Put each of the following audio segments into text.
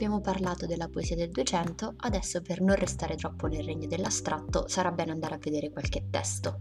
abbiamo parlato della poesia del 200, adesso per non restare troppo nel regno dell'astratto sarà bene andare a vedere qualche testo.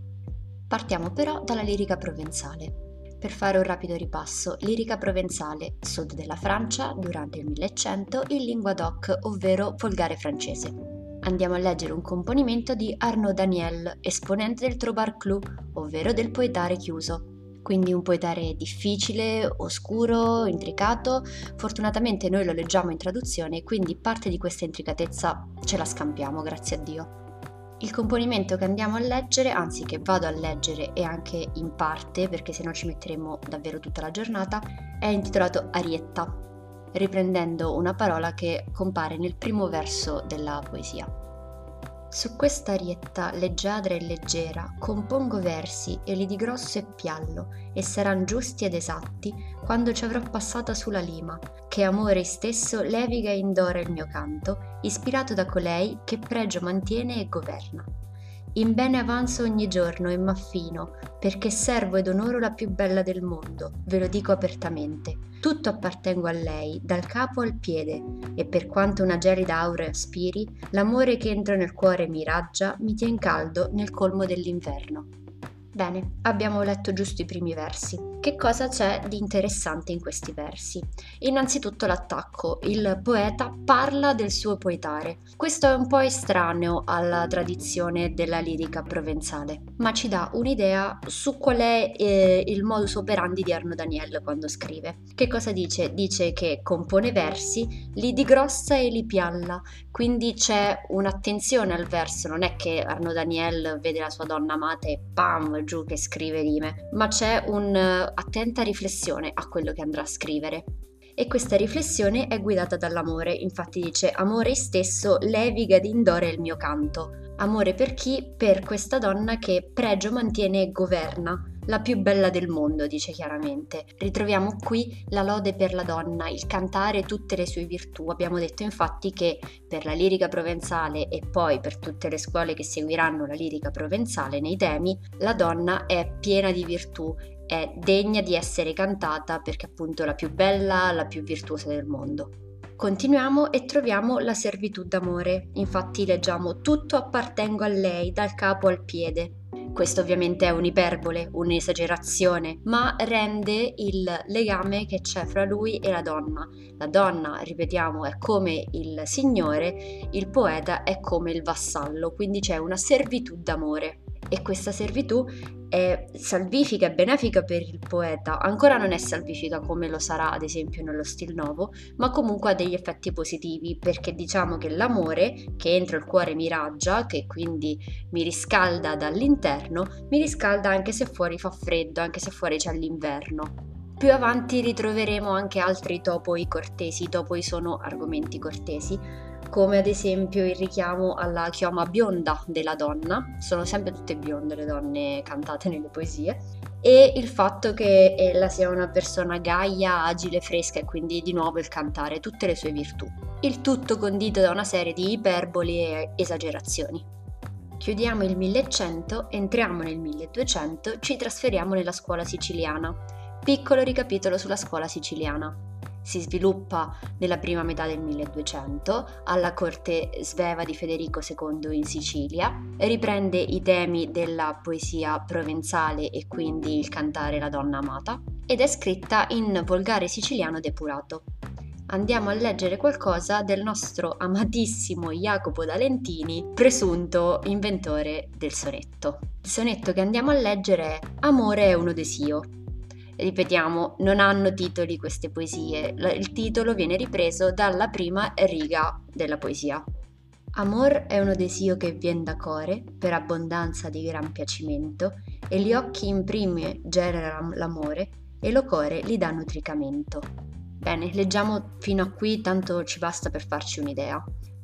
Partiamo però dalla lirica provenzale. Per fare un rapido ripasso, lirica provenzale, sud della Francia, durante il 1100, in lingua doc, ovvero volgare francese. Andiamo a leggere un componimento di Arnaud Daniel, esponente del Trobar Clou, ovvero del poetare chiuso. Quindi un poetare difficile, oscuro, intricato. Fortunatamente noi lo leggiamo in traduzione, quindi parte di questa intricatezza ce la scampiamo, grazie a Dio. Il componimento che andiamo a leggere, anzi che vado a leggere e anche in parte, perché se no ci metteremo davvero tutta la giornata, è intitolato Arietta, riprendendo una parola che compare nel primo verso della poesia. Su questa arietta leggiadra e leggera compongo versi e li di grosso e piallo, e saran giusti ed esatti quando ci avrò passata sulla lima, che amore stesso leviga e indora il mio canto, ispirato da colei che pregio mantiene e governa. In bene avanzo ogni giorno e m'affino, perché servo ed onoro la più bella del mondo, ve lo dico apertamente. Tutto appartengo a lei, dal capo al piede, e per quanto una gelida aura aspiri, l'amore che entra nel cuore mi raggia, mi tien caldo nel colmo dell'inverno. Bene, abbiamo letto giusto i primi versi. Che cosa c'è di interessante in questi versi? Innanzitutto l'attacco. Il poeta parla del suo poetare. Questo è un po' estraneo alla tradizione della lirica provenzale, ma ci dà un'idea su qual è eh, il modus operandi di Arno Daniel quando scrive. Che cosa dice? Dice che compone versi, li digrossa e li pialla, quindi c'è un'attenzione al verso, non è che Arno Daniel vede la sua donna amata e pam, giù che scrive rime, ma c'è un'attenta riflessione a quello che andrà a scrivere. E questa riflessione è guidata dall'amore, infatti dice amore stesso leviga d'indore il mio canto. Amore per chi? Per questa donna che pregio mantiene e governa, la più bella del mondo, dice chiaramente. Ritroviamo qui la lode per la donna, il cantare tutte le sue virtù. Abbiamo detto infatti che per la lirica provenzale e poi per tutte le scuole che seguiranno la lirica provenzale nei temi, la donna è piena di virtù, è degna di essere cantata perché appunto la più bella, la più virtuosa del mondo. Continuiamo e troviamo la servitù d'amore, infatti leggiamo tutto appartengo a lei dal capo al piede. Questo ovviamente è un'iperbole, un'esagerazione, ma rende il legame che c'è fra lui e la donna. La donna, ripetiamo, è come il signore, il poeta è come il vassallo, quindi c'è una servitù d'amore e questa servitù è salvifica e benefica per il poeta. Ancora non è salvifica come lo sarà ad esempio nello stil nuovo, ma comunque ha degli effetti positivi perché diciamo che l'amore che entro il cuore mi raggia, che quindi mi riscalda dall'interno, mi riscalda anche se fuori fa freddo, anche se fuori c'è l'inverno. Più avanti ritroveremo anche altri topoi cortesi, topoi sono argomenti cortesi, come ad esempio il richiamo alla chioma bionda della donna, sono sempre tutte bionde le donne cantate nelle poesie, e il fatto che ella sia una persona gaia, agile, fresca e quindi di nuovo il cantare tutte le sue virtù. Il tutto condito da una serie di iperboli e esagerazioni. Chiudiamo il 1100, entriamo nel 1200, ci trasferiamo nella scuola siciliana. Piccolo ricapitolo sulla scuola siciliana si sviluppa nella prima metà del 1200 alla corte sveva di Federico II in Sicilia, riprende i temi della poesia provenzale e quindi il cantare la donna amata ed è scritta in volgare siciliano depurato. Andiamo a leggere qualcosa del nostro amatissimo Jacopo D'Alentini, presunto inventore del sonetto. Il sonetto che andiamo a leggere è Amore è uno desio, Ripetiamo, non hanno titoli queste poesie, il titolo viene ripreso dalla prima riga della poesia. Amor è uno desio che vien da core, per abbondanza di gran piacimento, e gli occhi in prime generano l'amore, e lo core li dà nutricamento. Bene, leggiamo fino a qui, tanto ci basta per farci un'idea.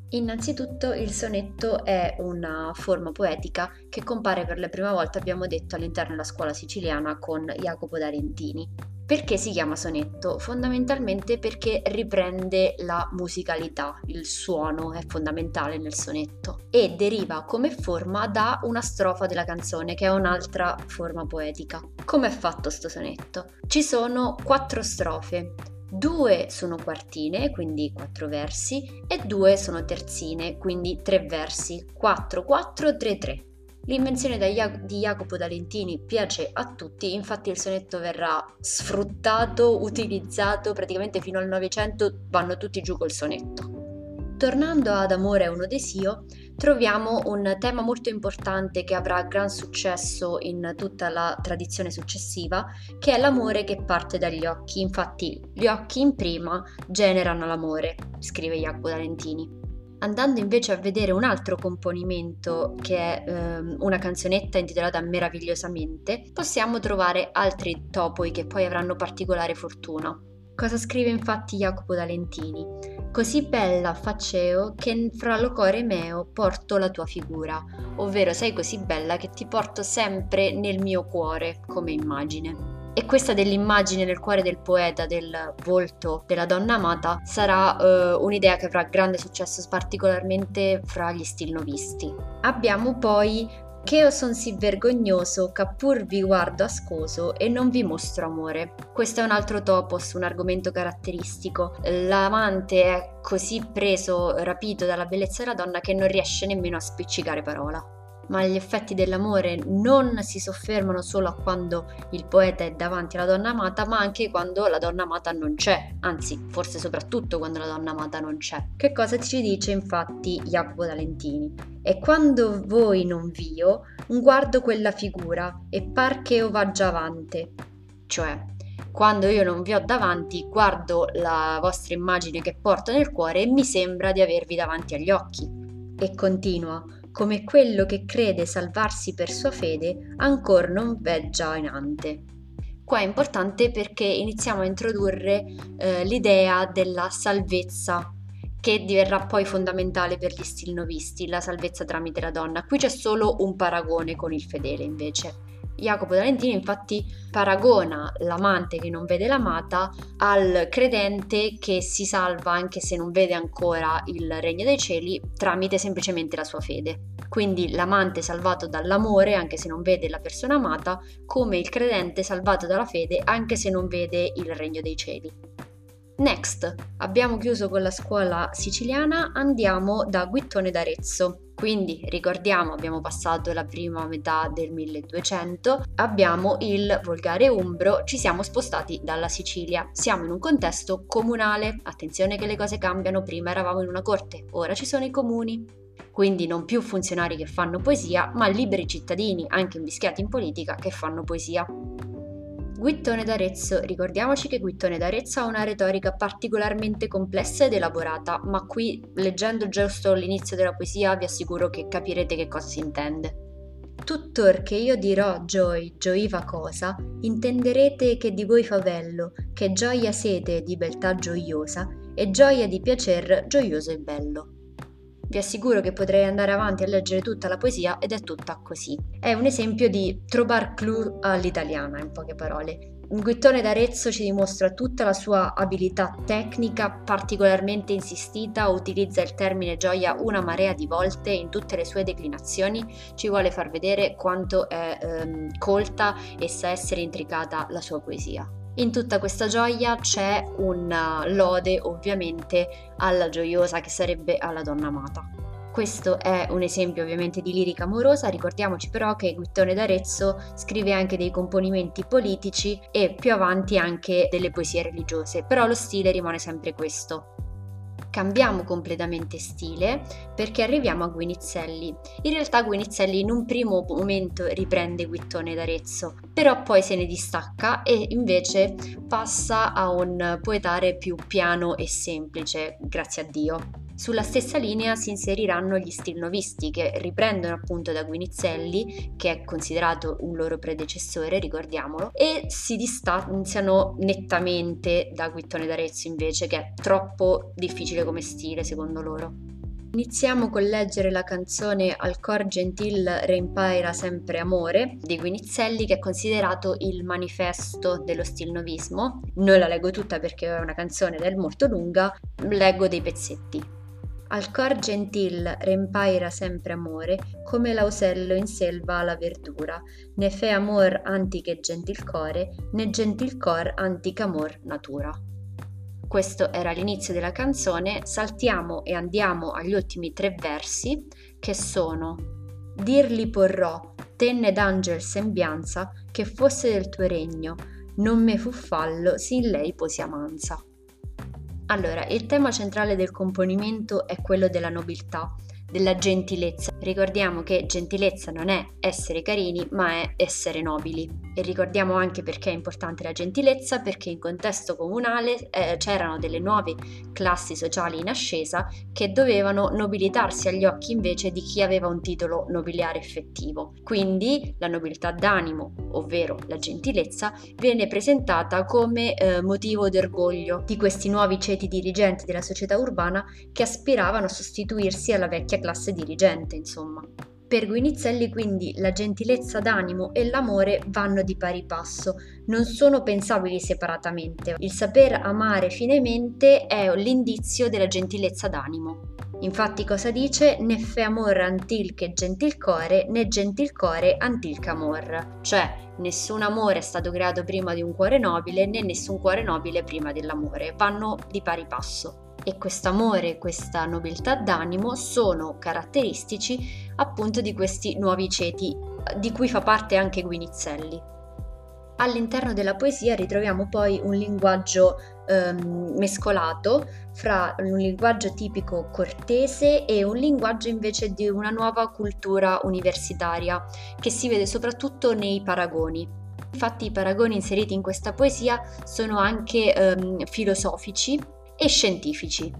Innanzitutto il sonetto è una forma poetica che compare per la prima volta, abbiamo detto, all'interno della scuola siciliana con Jacopo d'Arentini. Perché si chiama sonetto? Fondamentalmente perché riprende la musicalità, il suono è fondamentale nel sonetto e deriva come forma da una strofa della canzone che è un'altra forma poetica. Come è fatto sto sonetto? Ci sono quattro strofe, due sono quartine, quindi quattro versi, e due sono terzine, quindi tre versi, 4, 4, 3, 3. L'invenzione di Jacopo D'Alentini piace a tutti, infatti il sonetto verrà sfruttato, utilizzato praticamente fino al Novecento, vanno tutti giù col sonetto. Tornando ad Amore è uno desio, troviamo un tema molto importante che avrà gran successo in tutta la tradizione successiva, che è l'amore che parte dagli occhi. Infatti, gli occhi in prima generano l'amore, scrive Jacopo D'Alentini. Andando invece a vedere un altro componimento che è ehm, una canzonetta intitolata Meravigliosamente, possiamo trovare altri topoi che poi avranno particolare fortuna. Cosa scrive infatti Jacopo D'Alentini? Così bella faceo che fra locore meo porto la tua figura, ovvero sei così bella che ti porto sempre nel mio cuore come immagine. E questa dell'immagine nel cuore del poeta, del volto della donna amata, sarà eh, un'idea che avrà grande successo, particolarmente fra gli stilnovisti. Abbiamo poi che io son sì vergognoso, che pur vi guardo ascoso e non vi mostro amore. Questo è un altro topos, un argomento caratteristico. L'amante è così preso, rapito dalla bellezza della donna che non riesce nemmeno a spiccicare parola ma gli effetti dell'amore non si soffermano solo a quando il poeta è davanti alla donna amata, ma anche quando la donna amata non c'è, anzi, forse soprattutto quando la donna amata non c'è. Che cosa ci dice infatti Jacopo D'Alentini? E quando voi non vio, guardo quella figura e par che io vaggia avanti. Cioè, quando io non vi ho davanti, guardo la vostra immagine che porto nel cuore e mi sembra di avervi davanti agli occhi. E continua, come quello che crede salvarsi per sua fede, ancor non veggia in ante. Qua è importante perché iniziamo a introdurre eh, l'idea della salvezza che diverrà poi fondamentale per gli stilnovisti, la salvezza tramite la donna. Qui c'è solo un paragone con il fedele invece. Jacopo D'Alentini infatti paragona l'amante che non vede l'amata al credente che si salva anche se non vede ancora il regno dei cieli tramite semplicemente la sua fede. Quindi l'amante salvato dall'amore anche se non vede la persona amata, come il credente salvato dalla fede anche se non vede il regno dei cieli. Next, abbiamo chiuso con la scuola siciliana, andiamo da Guittone d'Arezzo. Quindi ricordiamo, abbiamo passato la prima metà del 1200, abbiamo il volgare umbro, ci siamo spostati dalla Sicilia. Siamo in un contesto comunale. Attenzione che le cose cambiano, prima eravamo in una corte, ora ci sono i comuni. Quindi non più funzionari che fanno poesia, ma liberi cittadini, anche invischiati in politica, che fanno poesia. Guittone d'Arezzo. Ricordiamoci che Guittone d'Arezzo ha una retorica particolarmente complessa ed elaborata, ma qui, leggendo giusto l'inizio della poesia, vi assicuro che capirete che cosa si intende. Tuttor che io dirò gioi, gioiva cosa, intenderete che di voi favello, che gioia sete di beltà gioiosa, e gioia di piacer gioioso e bello. Vi assicuro che potrei andare avanti a leggere tutta la poesia ed è tutta così. È un esempio di trobar clou all'italiana, in poche parole. Guittone d'Arezzo ci dimostra tutta la sua abilità tecnica particolarmente insistita, utilizza il termine gioia una marea di volte in tutte le sue declinazioni, ci vuole far vedere quanto è ehm, colta e sa essere intricata la sua poesia. In tutta questa gioia c'è una lode ovviamente alla gioiosa che sarebbe alla donna amata. Questo è un esempio ovviamente di lirica amorosa, ricordiamoci però che Guittone d'Arezzo scrive anche dei componimenti politici e più avanti anche delle poesie religiose, però lo stile rimane sempre questo cambiamo completamente stile perché arriviamo a Guinizelli. In realtà Guinizelli in un primo momento riprende Guittone d'Arezzo, però poi se ne distacca e invece passa a un poetare più piano e semplice, grazie a Dio. Sulla stessa linea si inseriranno gli stilnovisti che riprendono appunto da Guinizelli, che è considerato un loro predecessore, ricordiamolo, e si distanziano nettamente da Guittone d'Arezzo invece, che è troppo difficile come stile secondo loro. Iniziamo con leggere la canzone Al cor gentil reimpaira sempre amore di Guinizelli che è considerato il manifesto dello stilnovismo. Non la leggo tutta perché è una canzone del molto lunga, leggo dei pezzetti. Al cor gentil rempaira sempre amore, come l'ausello in selva la verdura, ne fe amor antiche gentil core, ne gentil cor antic amor natura. questo era l'inizio della canzone, saltiamo e andiamo agli ultimi tre versi che sono Dirli porrò, tenne d'angel sembianza, che fosse del tuo regno, non me fu fallo, sin lei posi amanza. Allora, il tema centrale del componimento è quello della nobiltà, della gentilezza. Ricordiamo che gentilezza non è essere carini, ma è essere nobili. E ricordiamo anche perché è importante la gentilezza, perché in contesto comunale eh, c'erano delle nuove classi sociali in ascesa che dovevano nobilitarsi agli occhi invece di chi aveva un titolo nobiliare effettivo. Quindi la nobiltà d'animo, ovvero la gentilezza, viene presentata come eh, motivo d'orgoglio di questi nuovi ceti dirigenti della società urbana che aspiravano a sostituirsi alla vecchia classe dirigente, insomma. Per Guinizelli quindi la gentilezza d'animo e l'amore vanno di pari passo, non sono pensabili separatamente. Il saper amare finemente è l'indizio della gentilezza d'animo. Infatti cosa dice? Ne fe amor antil che gentil core, né gentil core antil amor. Cioè, nessun amore è stato creato prima di un cuore nobile, né nessun cuore nobile prima dell'amore. Vanno di pari passo e quest'amore e questa nobiltà d'animo sono caratteristici appunto di questi nuovi ceti di cui fa parte anche Guinizelli. All'interno della poesia ritroviamo poi un linguaggio ehm, mescolato fra un linguaggio tipico cortese e un linguaggio invece di una nuova cultura universitaria che si vede soprattutto nei paragoni. Infatti i paragoni inseriti in questa poesia sono anche ehm, filosofici e scientifici.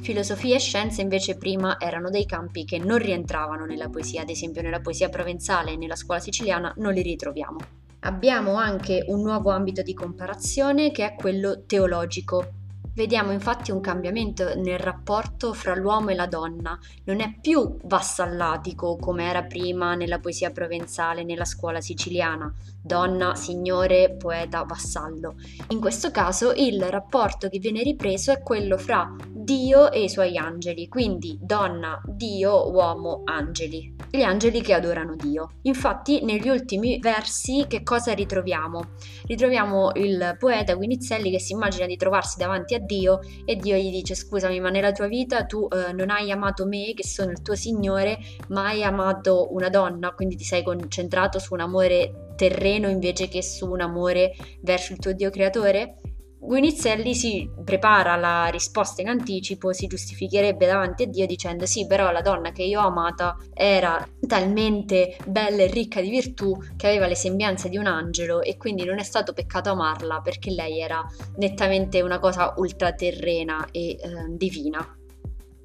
Filosofia e scienze invece prima erano dei campi che non rientravano nella poesia, ad esempio nella poesia provenzale e nella scuola siciliana non li ritroviamo. Abbiamo anche un nuovo ambito di comparazione che è quello teologico, Vediamo infatti un cambiamento nel rapporto fra l'uomo e la donna, non è più vassallatico come era prima nella poesia provenzale, nella scuola siciliana, donna, signore, poeta, vassallo. In questo caso il rapporto che viene ripreso è quello fra Dio e i suoi angeli, quindi donna, Dio, uomo, angeli. Gli angeli che adorano Dio. Infatti negli ultimi versi che cosa ritroviamo? Ritroviamo il poeta Guinizelli che si immagina di trovarsi davanti a Dio e Dio gli dice scusami ma nella tua vita tu eh, non hai amato me che sono il tuo Signore ma hai amato una donna quindi ti sei concentrato su un amore terreno invece che su un amore verso il tuo Dio creatore? Guinizelli si prepara la risposta in anticipo, si giustificherebbe davanti a Dio dicendo sì, però la donna che io ho amata era talmente bella e ricca di virtù che aveva le sembianze di un angelo e quindi non è stato peccato amarla perché lei era nettamente una cosa ultraterrena e eh, divina.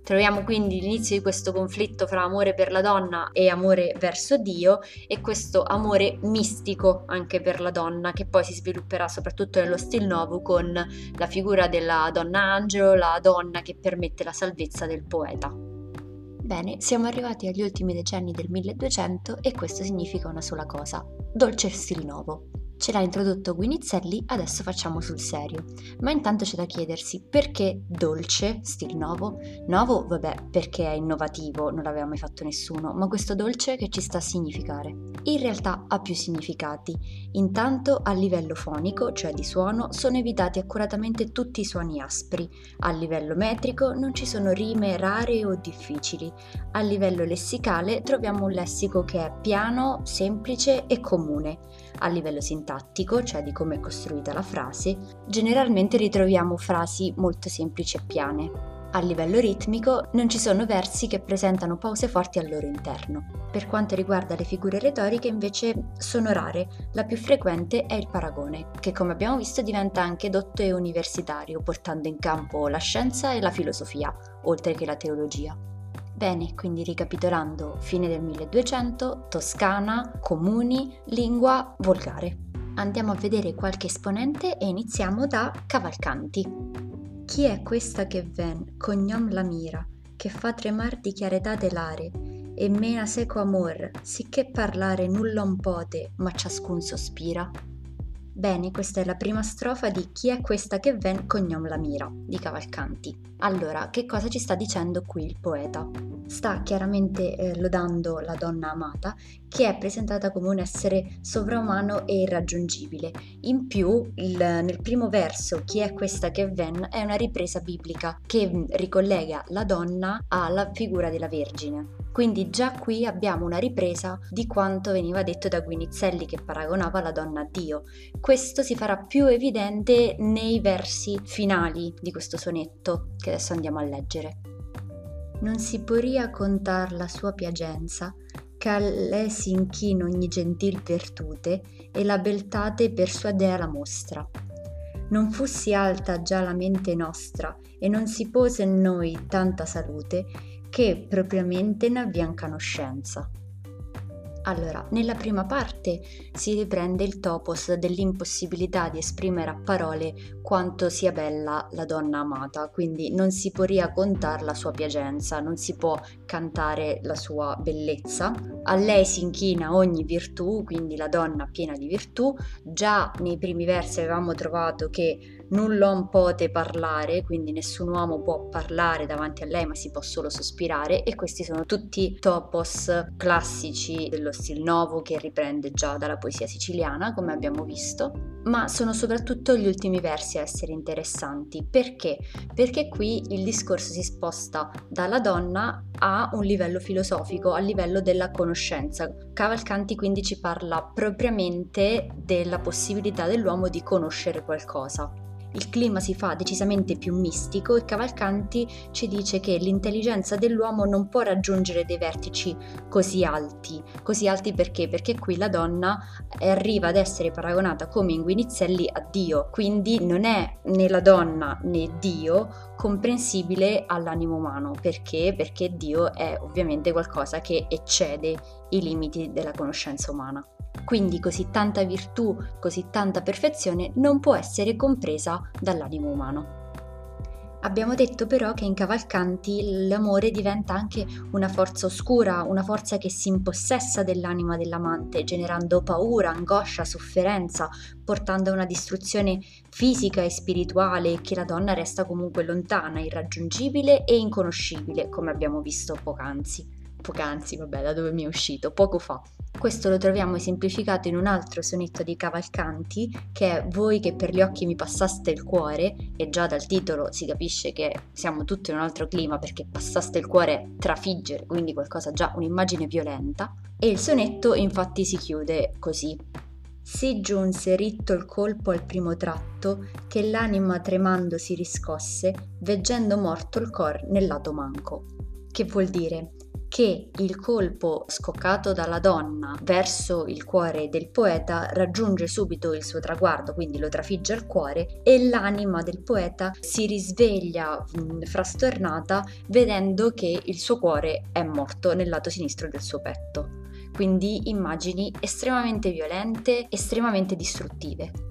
Troviamo quindi l'inizio di questo conflitto fra amore per la donna e amore verso Dio e questo amore mistico anche per la donna che poi si svilupperà soprattutto nello stil nuovo con la figura della donna angelo, la donna che permette la salvezza del poeta. Bene, siamo arrivati agli ultimi decenni del 1200 e questo significa una sola cosa, dolce stil nuovo. Ce l'ha introdotto Guinizelli, adesso facciamo sul serio. Ma intanto c'è da chiedersi perché dolce, stil nuovo? Nuovo, vabbè, perché è innovativo, non l'aveva mai fatto nessuno, ma questo dolce che ci sta a significare? In realtà ha più significati. Intanto a livello fonico, cioè di suono, sono evitati accuratamente tutti i suoni aspri. A livello metrico non ci sono rime rare o difficili. A livello lessicale troviamo un lessico che è piano, semplice e comune. A livello sintattico, cioè di come è costruita la frase, generalmente ritroviamo frasi molto semplici e piane. A livello ritmico non ci sono versi che presentano pause forti al loro interno. Per quanto riguarda le figure retoriche invece sono rare, la più frequente è il paragone, che come abbiamo visto diventa anche dotto e universitario, portando in campo la scienza e la filosofia, oltre che la teologia. Bene, quindi ricapitolando, fine del 1200, Toscana, comuni, lingua volgare. Andiamo a vedere qualche esponente e iniziamo da Cavalcanti. Chi è questa che ven, cognom la mira, che fa tremar di chiarità l'are, e mena seco amor, sicché parlare nulla un pote, ma ciascun sospira? Bene, questa è la prima strofa di Chi è questa che ven cognom la mira di Cavalcanti. Allora, che cosa ci sta dicendo qui il poeta? Sta chiaramente eh, lodando la donna amata, che è presentata come un essere sovraumano e irraggiungibile. In più, il, nel primo verso, Chi è questa che ven è una ripresa biblica che mm, ricollega la donna alla figura della Vergine. Quindi già qui abbiamo una ripresa di quanto veniva detto da Guinizelli che paragonava la donna a Dio. Questo si farà più evidente nei versi finali di questo sonetto che adesso andiamo a leggere. Non si poria contar la sua piagenza, che a lei si inchino ogni gentil virtute e la beltate per sua dea la mostra. Non fussi alta già la mente nostra e non si pose in noi tanta salute che propriamente ne abbiano conoscenza. Allora, nella prima parte si riprende il topos dell'impossibilità di esprimere a parole quanto sia bella la donna amata, quindi non si può riaccontare la sua piacenza, non si può cantare la sua bellezza. A lei si inchina ogni virtù, quindi la donna piena di virtù. Già nei primi versi avevamo trovato che null'uom pote parlare, quindi nessun uomo può parlare davanti a lei, ma si può solo sospirare e questi sono tutti topos classici dello stil novo che riprende già dalla poesia siciliana, come abbiamo visto, ma sono soprattutto gli ultimi versi a essere interessanti. Perché? Perché qui il discorso si sposta dalla donna a un livello filosofico, a livello della conoscenza. Cavalcanti quindi ci parla propriamente della possibilità dell'uomo di conoscere qualcosa il clima si fa decisamente più mistico e Cavalcanti ci dice che l'intelligenza dell'uomo non può raggiungere dei vertici così alti. Così alti perché? Perché qui la donna arriva ad essere paragonata come in Guinizelli a Dio, quindi non è né la donna né Dio comprensibile all'animo umano. Perché? Perché Dio è ovviamente qualcosa che eccede i limiti della conoscenza umana. Quindi così tanta virtù, così tanta perfezione non può essere compresa dall'animo umano. Abbiamo detto però che in Cavalcanti l'amore diventa anche una forza oscura, una forza che si impossessa dell'anima dell'amante, generando paura, angoscia, sofferenza, portando a una distruzione fisica e spirituale che la donna resta comunque lontana, irraggiungibile e inconoscibile, come abbiamo visto poc'anzi poc'anzi, vabbè, da dove mi è uscito, poco fa. Questo lo troviamo esemplificato in un altro sonetto di Cavalcanti, che è Voi che per gli occhi mi passaste il cuore, e già dal titolo si capisce che siamo tutti in un altro clima perché passaste il cuore trafiggere, quindi qualcosa già, un'immagine violenta. E il sonetto infatti si chiude così. Si giunse ritto il colpo al primo tratto, che l'anima tremando si riscosse, veggendo morto il cor nel lato manco. Che vuol dire? Che il colpo scoccato dalla donna verso il cuore del poeta raggiunge subito il suo traguardo, quindi lo trafigge al cuore e l'anima del poeta si risveglia mh, frastornata vedendo che il suo cuore è morto nel lato sinistro del suo petto. Quindi immagini estremamente violente, estremamente distruttive.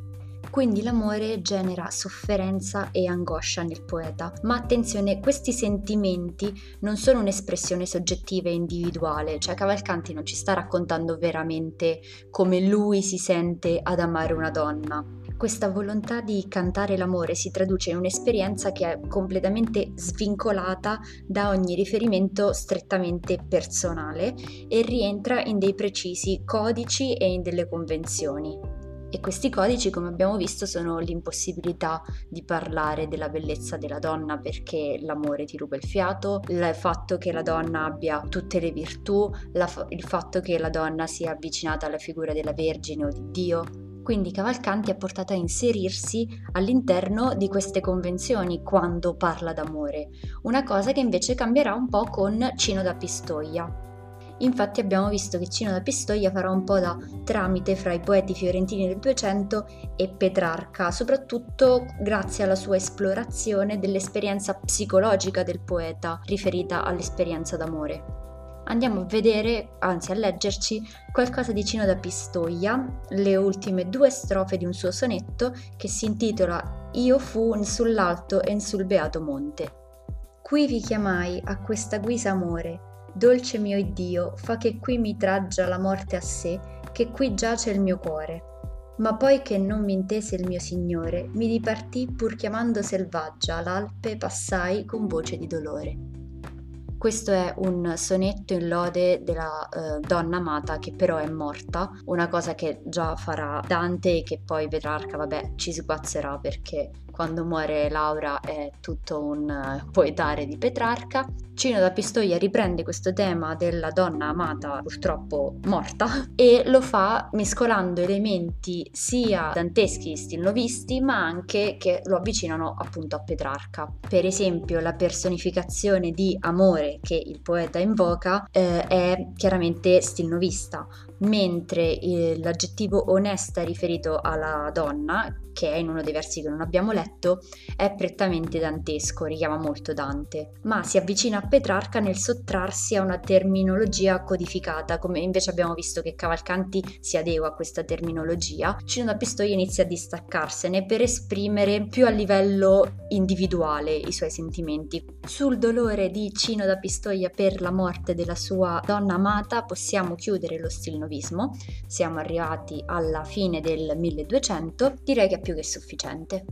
Quindi l'amore genera sofferenza e angoscia nel poeta, ma attenzione, questi sentimenti non sono un'espressione soggettiva e individuale, cioè Cavalcanti non ci sta raccontando veramente come lui si sente ad amare una donna. Questa volontà di cantare l'amore si traduce in un'esperienza che è completamente svincolata da ogni riferimento strettamente personale e rientra in dei precisi codici e in delle convenzioni. E questi codici, come abbiamo visto, sono l'impossibilità di parlare della bellezza della donna perché l'amore ti ruba il fiato, il fatto che la donna abbia tutte le virtù, la, il fatto che la donna sia avvicinata alla figura della Vergine o di Dio. Quindi Cavalcanti ha portato a inserirsi all'interno di queste convenzioni quando parla d'amore, una cosa che invece cambierà un po' con Cino da Pistoia. Infatti abbiamo visto che Cino da Pistoia farà un po' da tramite fra i poeti fiorentini del 200 e Petrarca, soprattutto grazie alla sua esplorazione dell'esperienza psicologica del poeta riferita all'esperienza d'amore. Andiamo a vedere, anzi a leggerci, qualcosa di Cino da Pistoia, le ultime due strofe di un suo sonetto che si intitola Io fu sull'alto e sul beato monte. Qui vi chiamai a questa guisa amore, Dolce mio Iddio, fa che qui mi traggia la morte a sé, che qui giace il mio cuore. Ma poi che non mi intese il mio signore, mi dipartì pur chiamando selvaggia l'Alpe passai con voce di dolore. Questo è un sonetto in lode della eh, donna amata che però è morta, una cosa che già farà Dante e che poi Petrarca, vabbè, ci sguazzerà perché quando muore Laura è tutto un eh, poetare di Petrarca. Cino da Pistoia riprende questo tema della donna amata purtroppo morta e lo fa mescolando elementi sia danteschi, stilnovisti, ma anche che lo avvicinano appunto a Petrarca. Per esempio la personificazione di amore che il poeta invoca eh, è chiaramente stilnovista, mentre eh, l'aggettivo onesta riferito alla donna, che è in uno dei versi che non abbiamo letto, è prettamente dantesco, richiama molto Dante, ma si avvicina a Petrarca nel sottrarsi a una terminologia codificata, come invece abbiamo visto che Cavalcanti si adegua a questa terminologia, Cino da Pistoia inizia a distaccarsene per esprimere più a livello individuale i suoi sentimenti. Sul dolore di Cino da Pistoia per la morte della sua donna amata possiamo chiudere lo stilnovismo siamo arrivati alla fine del 1200, direi che è più che sufficiente.